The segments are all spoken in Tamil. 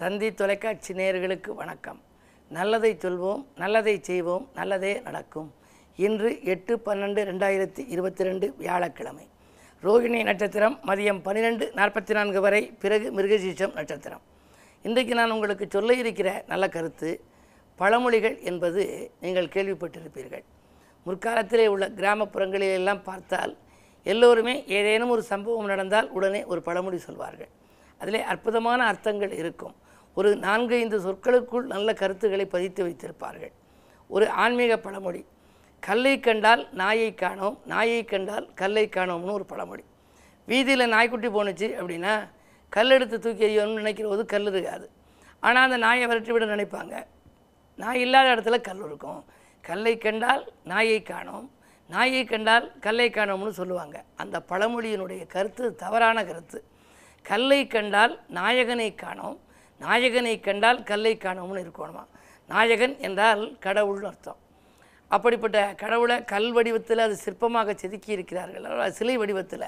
தந்தி தொலைக்காட்சி நேயர்களுக்கு வணக்கம். நல்லதை சொல்வோம் நல்லதை செய்வோம் நல்லதே நடக்கும். இன்று எட்டு பன்னெண்டு ரெண்டாயிரத்தி இருபத்தி ரெண்டு வியாழக்கிழமை. ரோகிணி நட்சத்திரம் மதியம் பன்னிரெண்டு நாற்பத்தி நான்கு வரை பிறகு மிருகசீஷம் நட்சத்திரம். இன்றைக்கு நான் உங்களுக்கு சொல்ல இருக்கிற நல்ல கருத்து பழமொழிகள் என்பது நீங்கள் கேள்விப்பட்டிருப்பீர்கள். முற்காலத்திலே உள்ள கிராமப்புறங்களில் எல்லாம் பார்த்தால் எல்லோருமே ஏதேனும் ஒரு சம்பவம் நடந்தால் உடனே ஒரு பழமொழி சொல்வார்கள். அதிலே அற்புதமான அர்த்தங்கள் இருக்கும். ஒரு நான்கு ஐந்து சொற்களுக்குள் நல்ல கருத்துக்களை பதித்து வைத்திருப்பார்கள். ஒரு ஆன்மீக பழமொழி கல்லை கண்டால் நாயை காணோம் நாயை கண்டால் கல்லை காணோம்னு ஒரு பழமொழி. வீதியில் நாய்க்குட்டி போணுச்சு அப்படின்னா கல் எடுத்து தூக்கி எறியணும்னு நினைக்கிற போது கல் இருக்காது. ஆனால் அந்த நாயை விரட்டி விட நினைப்பாங்க. நாய் இல்லாத இடத்துல கல் இருக்கும். கல்லை கண்டால் நாயை காணோம் நாயை கண்டால் கல்லை காணோம்னு சொல்லுவாங்க. அந்த பழமொழியினுடைய கருத்து தவறான கருத்து. கல்லை கண்டால் நாயகனை காணோம் நாயகனை கண்டால் கல்லை காணோம்னு இருக்கணுமா? நாயகன் என்றால் கடவுள்னு அர்த்தம். அப்படிப்பட்ட கடவுளை கல் வடிவத்தில் அது சிற்பமாக செதுக்கி இருக்கிறார்கள். சிலை வடிவத்தில்.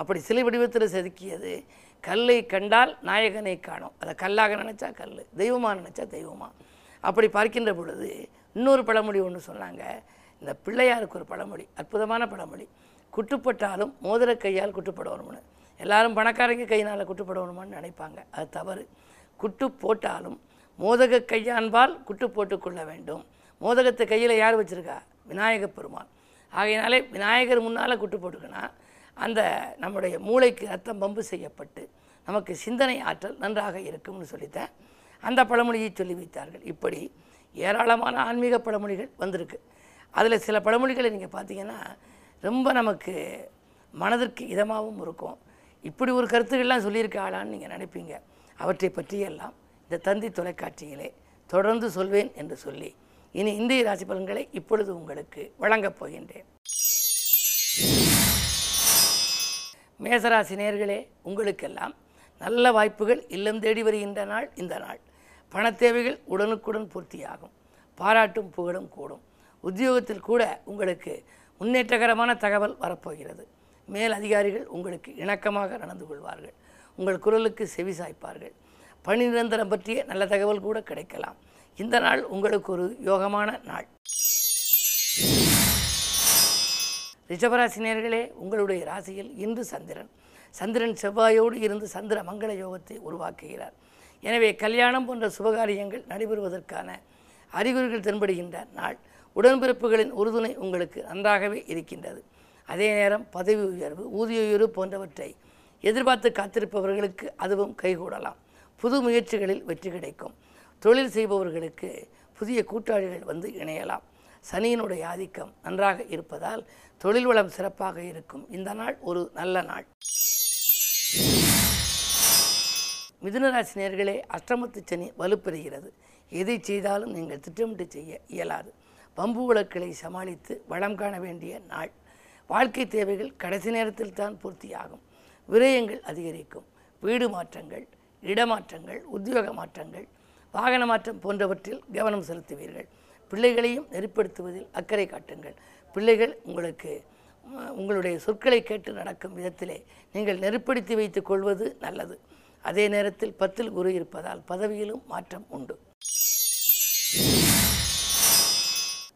அப்படி சிலை வடிவத்தில் செதுக்கியது கல்லை கண்டால் நாயகனை காணும். அதை கல்லாக நினச்சா கல் தெய்வமாக நினச்சா தெய்வமா? அப்படி பார்க்கின்ற பொழுது இன்னொரு பழமொழி ஒன்று சொன்னாங்க. இந்த பிள்ளையாருக்கு ஒரு பழமொழி அற்புதமான பழமொழி. குட்டுப்பட்டாலும் மோதிர கையால் குட்டுப்படணும்னு. எல்லாரும் பணக்காரங்க கையினால் குட்டுப்படணுமான்னு நினைப்பாங்க. அது தவறு. குட்டு போட்டாலும் மோதக கையான்பால் குட்டு போட்டுக்கொள்ள வேண்டும். மோதகத்தை கையில் யார் வச்சுருக்கா? விநாயகப் பெருமான் ஆகையினாலே விநாயகர் முன்னால் குட்டு போட்டுக்கணும் அந்த நம்முடைய மூளைக்கு ரத்தம் பம்பு செய்யப்பட்டு நமக்கு சிந்தனை ஆற்றல் நன்றாக இருக்கும்னு சொல்லித்தேன் அந்த பழமொழியை சொல்லி வைத்தார்கள். இப்படி ஏராளமான ஆன்மீக பழமொழிகள் வந்திருக்கு. அதில் சில பழமொழிகளை நீங்கள் பார்த்தீங்கன்னா ரொம்ப நமக்கு மனதிற்கு இதமாகவும் இருக்கும். இப்படி ஒரு கருத்துக்கள்லாம் சொல்லியிருக்காளான்னு நீங்கள் நினைப்பீங்க. அவற்றை பற்றியெல்லாம் இந்த தந்தி தொலைக்காட்சியிலே தொடர்ந்து சொல்வேன் என்று சொல்லி இனி இந்திய ராசி பலன்களை இப்பொழுது உங்களுக்கு வழங்கப் போகின்றேன். மேசராசி நேர்களே உங்களுக்கெல்லாம் நல்ல வாய்ப்புகள் இல்லம் தேடி வருகின்ற நாள் இந்த நாள். பண தேவைகள் உடனுக்குடன் பூர்த்தியாகும். பாராட்டும் புகழும் கூடும். உத்தியோகத்தில் கூட உங்களுக்கு முன்னேற்றகரமான தகவல் வரப்போகிறது. மேல் அதிகாரிகள் உங்களுக்கு இணக்கமாக நடந்து கொள்வார்கள். உங்கள் குரலுக்கு செவி சாய்ப்பார்கள். பணி நிரந்தரம் பற்றிய நல்ல தகவல் கூட கிடைக்கலாம். இந்த நாள் உங்களுக்கு ஒரு யோகமான நாள். ரிஷபராசினியர்களே உங்களுடைய ராசியில் இன்று சந்திரன். சந்திரன் செவ்வாயோடு இருந்து சந்திர மங்கள யோகத்தை உருவாக்குகிறார். எனவே கல்யாணம் போன்ற சுபகாரியங்கள் நடைபெறுவதற்கான அறிகுறிகள் தென்படுகின்ற நாள். உடன்பிறப்புகளின் உறுதுணை உங்களுக்கு நன்றாகவே இருக்கின்றது. அதே நேரம் பதவி உயர்வு ஊதிய உயர்வு போன்றவற்றை எதிர்பார்த்து காத்திருப்பவர்களுக்கு அதுவும் கைகூடலாம். புது முயற்சிகளில் வெற்றி கிடைக்கும். தொழில் செய்பவர்களுக்கு புதிய கூட்டாளிகள் வந்து இணையலாம். சனியினுடைய ஆதிக்கம் நன்றாக இருப்பதால் தொழில் வளம் சிறப்பாக இருக்கும். இந்த நாள் ஒரு நல்ல நாள். மிதுனராசி நேர்களே அஷ்டமத்து சனி வலுப்பெறுகிறது. எதை செய்தாலும் நீங்கள் திட்டமிட்டு செய்ய இயலாது. பம்பு வழக்குகளை சமாளித்து வளம் காண வேண்டிய நாள். வாழ்க்கை தேவைகள் கடைசி நேரத்தில் தான் பூர்த்தியாகும். விரயங்கள் அதிகரிக்கும். வீடு மாற்றங்கள் இடமாற்றங்கள் உத்தியோக மாற்றங்கள் வாகன மாற்றம் போன்றவற்றில் கவனம் செலுத்துவீர்கள். பிள்ளைகளையும் நெறிப்படுத்துவதில் அக்கறை காட்டுங்கள். பிள்ளைகள் உங்களுக்கு உங்களுடைய சொற்களை கேட்டு நடக்கும் விதத்திலே நீங்கள் நெருப்படுத்தி வைத்துக் கொள்வது நல்லது. அதே நேரத்தில் பத்தில் குரு இருப்பதால் பதவியிலும் மாற்றம் உண்டு.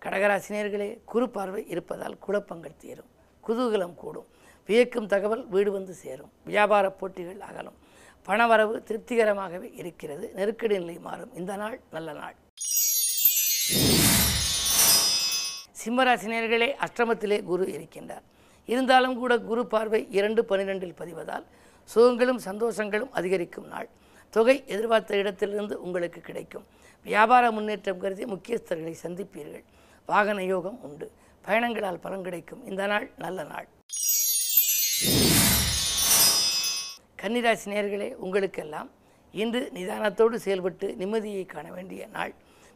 கடகராசினியர்களே குறு பார்வை இருப்பதால் குழப்பங்கள் தீரும். குதூகலம் கூடும். வியக்கும் தகவல் வீடு வந்து சேரும். வியாபார போட்டிகள் அகலும். பணவரவு திருப்திகரமாகவே இருக்கிறது. நெருக்கடி நிலை மாறும். இந்த நாள் நல்ல நாள். சிம்மராசினியர்களே அஷ்டமத்திலே குரு இருக்கின்றார். இருந்தாலும் கூட குரு பார்வை இரண்டு பன்னிரெண்டில் பதிவதால் சுகங்களும் சந்தோஷங்களும் அதிகரிக்கும் நாள். தொகை எதிர்பார்த்த இடத்திலிருந்து உங்களுக்கு கிடைக்கும். வியாபார முன்னேற்றம் கருதி முக்கியஸ்தர்களை சந்திப்பீர்கள். வாகன யோகம் உண்டு. பயணங்களால் பலன் கிடைக்கும். இந்த நாள் நல்ல நாள். கன்னிராசி நேர்களே உங்களுக்கெல்லாம் இன்று நிதானத்தோடு செயல்பட்டு நிம்மதியை காண வேண்டிய நாள்.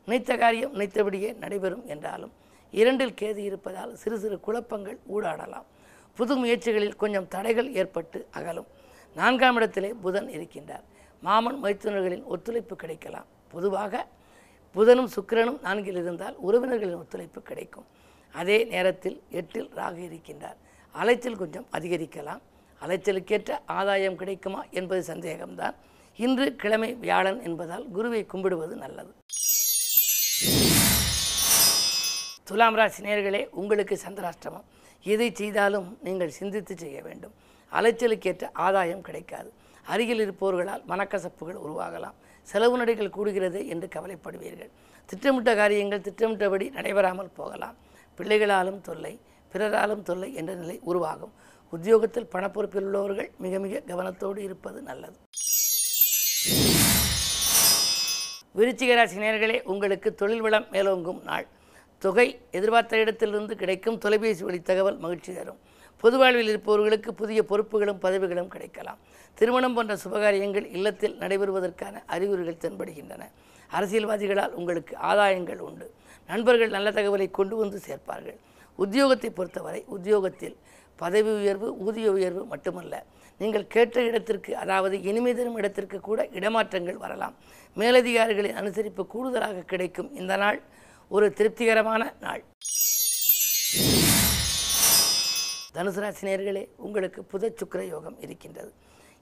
நினைத்த காரியம் நினைத்தபடியே நடைபெறும் என்றாலும் இரண்டில் கேது இருப்பதால் சிறு சிறு குழப்பங்கள் ஊடாடலாம். புது முயற்சிகளில் கொஞ்சம் தடைகள் ஏற்பட்டு அகலும். நான்காம் இடத்திலே புதன் இருக்கின்றார். மாமன் மைத்துனர்களின் ஒத்துழைப்பு கிடைக்கலாம். பொதுவாக புதனும் சுக்கிரனும் நான்கில் இருந்தால் உறவினர்களின் ஒத்துழைப்பு கிடைக்கும். அதே நேரத்தில் எட்டில் ராகு இருக்கின்றார். அலைச்சல் கொஞ்சம் அதிகரிக்கலாம். அலைச்சலுக்கேற்ற ஆதாயம் கிடைக்குமா என்பது சந்தேகம்தான். இன்று கிழமை வியாழன் என்பதால் குருவை கும்பிடுவது நல்லது. துலாம் ராசி நேர்களே உங்களுக்கு சந்திராஷ்டமம். எதை செய்தாலும் நீங்கள் சிந்தித்து செய்ய வேண்டும். அலைச்சலுக்கேற்ற ஆதாயம் கிடைக்காது. அருகில் இருப்பவர்களால் மனக்கசப்புகள் உருவாகலாம். செலவு நடைகள் கூடுகிறது என்று கவலைப்படுவீர்கள். திட்டமிட்ட காரியங்கள் திட்டமிட்டபடி நடைபெறாமல் போகலாம். பிள்ளைகளாலும் தொல்லை பிறராலும் தொல்லை என்ற நிலை உருவாகும். உத்தியோகத்தில் பணப்பொறுப்பில் உள்ளவர்கள் மிக மிக கவனத்தோடு இருப்பது நல்லது. விருச்சிக ராசி நேர்களே உங்களுக்கு தொழில் வளம் மேலோங்கும் நாள். தொகை எதிர்பார்த்த இடத்திலிருந்து கிடைக்கும் தொலைபேசி வழி தகவல் மகிழ்ச்சி தரும். பொது வாழ்வில் இருப்பவர்களுக்கு புதிய பொறுப்புகளும் பதவிகளும் கிடைக்கலாம். திருமணம் போன்ற சுபகாரியங்கள் இல்லத்தில் நடைபெறுவதற்கான அறிகுறிகள் தென்படுகின்றன. அரசியல்வாதிகளால் உங்களுக்கு ஆதாயங்கள் உண்டு. நண்பர்கள் நல்ல தகவலை கொண்டு வந்து சேர்ப்பார்கள். உத்தியோகத்தை பொறுத்தவரை உத்தியோகத்தில் பதவி உயர்வு ஊதிய உயர்வு மட்டுமல்ல. நீங்கள் கேட்ட இடத்திற்கு அதாவது இனிமை தரும் இடத்திற்கு கூட இடமாற்றங்கள் வரலாம். மேலதிகாரிகளின் அனுசரிப்பு கூடுதலாக கிடைக்கும். இந்த நாள் ஒரு திருப்திகரமான நாள். தனுசு ராசினியர்களே உங்களுக்கு புத சுக்கிர யோகம் இருக்கின்றது.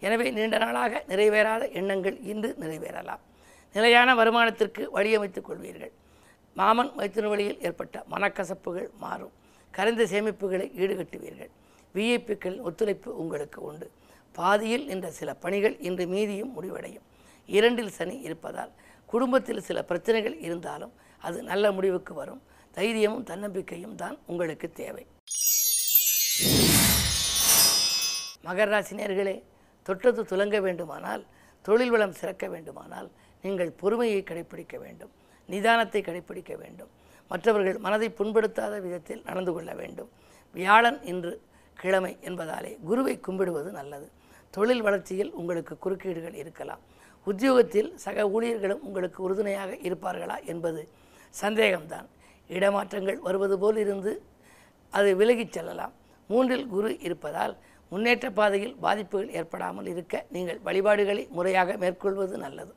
எனவே நீண்ட நாளாக நிறைவேறாத எண்ணங்கள் இன்று நிறைவேறலாம். நிலையான வருமானத்திற்கு வழியமைத்துக் கொள்வீர்கள். மாமன் மைத்துன வழியில் ஏற்பட்ட மனக்கசப்புகள் மாறும். கரைந்த சேமிப்புகளை ஈடுகட்டுவீர்கள். விஐபிக்கள் ஒத்துழைப்பு உங்களுக்கு உண்டு. பாதியில் நின்ற சில பணிகள் இன்று மீதியும் முடிவடையும். இரண்டில் சனி இருப்பதால் குடும்பத்தில் சில பிரச்சனைகள் இருந்தாலும் அது நல்ல முடிவுக்கு வரும். தைரியமும் தன்னம்பிக்கையும் தான் உங்களுக்கு தேவை. மகர ராசி தொட்டது துலங்க வேண்டுமானால் தொழில் வளம் சிறக்க வேண்டுமானால் நீங்கள் பொறுமையை கடைப்பிடிக்க வேண்டும். நிதானத்தை கடைப்பிடிக்க வேண்டும். மற்றவர்கள் மனதை புண்படுத்தாத விதத்தில் நடந்து கொள்ள வேண்டும். வியாழன் இன்று கிழமை என்பதாலே குருவை கும்பிடுவது நல்லது. தொழில் வளர்ச்சியில் உங்களுக்கு குறுக்கீடுகள் இருக்கலாம். உத்தியோகத்தில் சக ஊழியர்களும் உங்களுக்கு உறுதுணையாக இருப்பார்களா என்பது சந்தேகம்தான். இடமாற்றங்கள் வருவது போல் இருந்து அது விலகிச் செல்லலாம். மூன்றில் குரு இருப்பதால் முன்னேற்ற பாதையில் பாதிப்புகள் ஏற்படாமல் இருக்க நீங்கள் வழிபாடுகளை முறையாக மேற்கொள்வது நல்லது.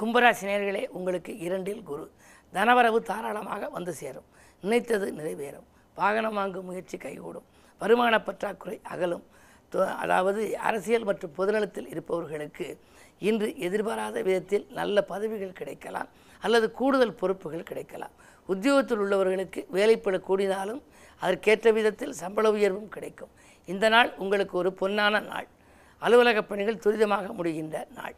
கும்பராசினியர்களே உங்களுக்கு இரண்டில் குரு. தனவரவு தாராளமாக வந்து சேரும். நினைத்தது நிறைவேறும். வாகனம் வாங்கும் முயற்சி கைகூடும். வருமான பற்றாக்குறை அகலும். தொ- அதாவது அரசியல் மற்றும் பொதுநலத்தில் இருப்பவர்களுக்கு இன்று எதிர்பாராத விதத்தில் நல்ல பதவிகள் கிடைக்கலாம். அல்லது கூடுதல் பொறுப்புகள் கிடைக்கலாம். உத்தியோகத்தில் உள்ளவர்களுக்கு வேலைப்பட கூடினாலும் அதற்கேற்ற விதத்தில் சம்பள உயர்வும் கிடைக்கும். இந்த நாள் உங்களுக்கு ஒரு பொன்னான நாள். அலுவலக பணிகள் துரிதமாக முடிகின்ற நாள்.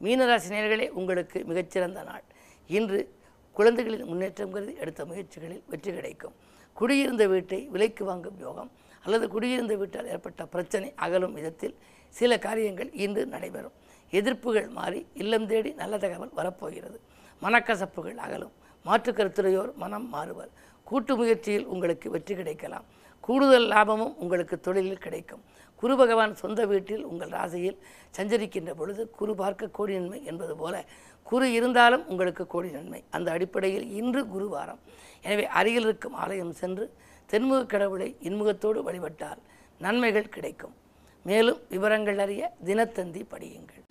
மீனராசி நேயர்களே உங்களுக்கு மிகச்சிறந்த நாள். இன்று குழந்தைகளின் முன்னேற்றம் கருதி எடுத்த முயற்சிகளில் வெற்றி கிடைக்கும். குடியிருந்த வீட்டை விலைக்கு வாங்கும் யோகம் அல்லது குடியிருந்த வீட்டால் ஏற்பட்ட பிரச்சனை அகலும் விதத்தில் சில காரியங்கள் இன்று நடைபெறும். எதிர்ப்புகள் மாறி இல்லம் தேடி நல்ல தகவல் வரப்போகிறது. மனக்கசப்புகள் அகலும். மாற்றுக்கருத்துறையோர் மனம் மாறுவர். கூட்டு முயற்சியில் உங்களுக்கு வெற்றி கிடைக்கலாம். கூடுதல் லாபமும் உங்களுக்கு தொழிலில் கிடைக்கும். குரு பகவான் சொந்த வீட்டில் உங்கள் ராசியில் சஞ்சரிக்கின்ற பொழுது குரு பார்க்க கோடி நன்மை என்பது போல குரு இருந்தாலும் உங்களுக்கு கோடி நன்மை. அந்த அடிப்படையில் இன்று குருவாரம் எனவே அருகில் இருக்கும் ஆலயம் சென்று தென்முக கடவுளை இன்முகத்தோடு வழிபட்டால் நன்மைகள் கிடைக்கும். மேலும் விவரங்கள் அறிய தினத்தந்தி படியுங்கள்.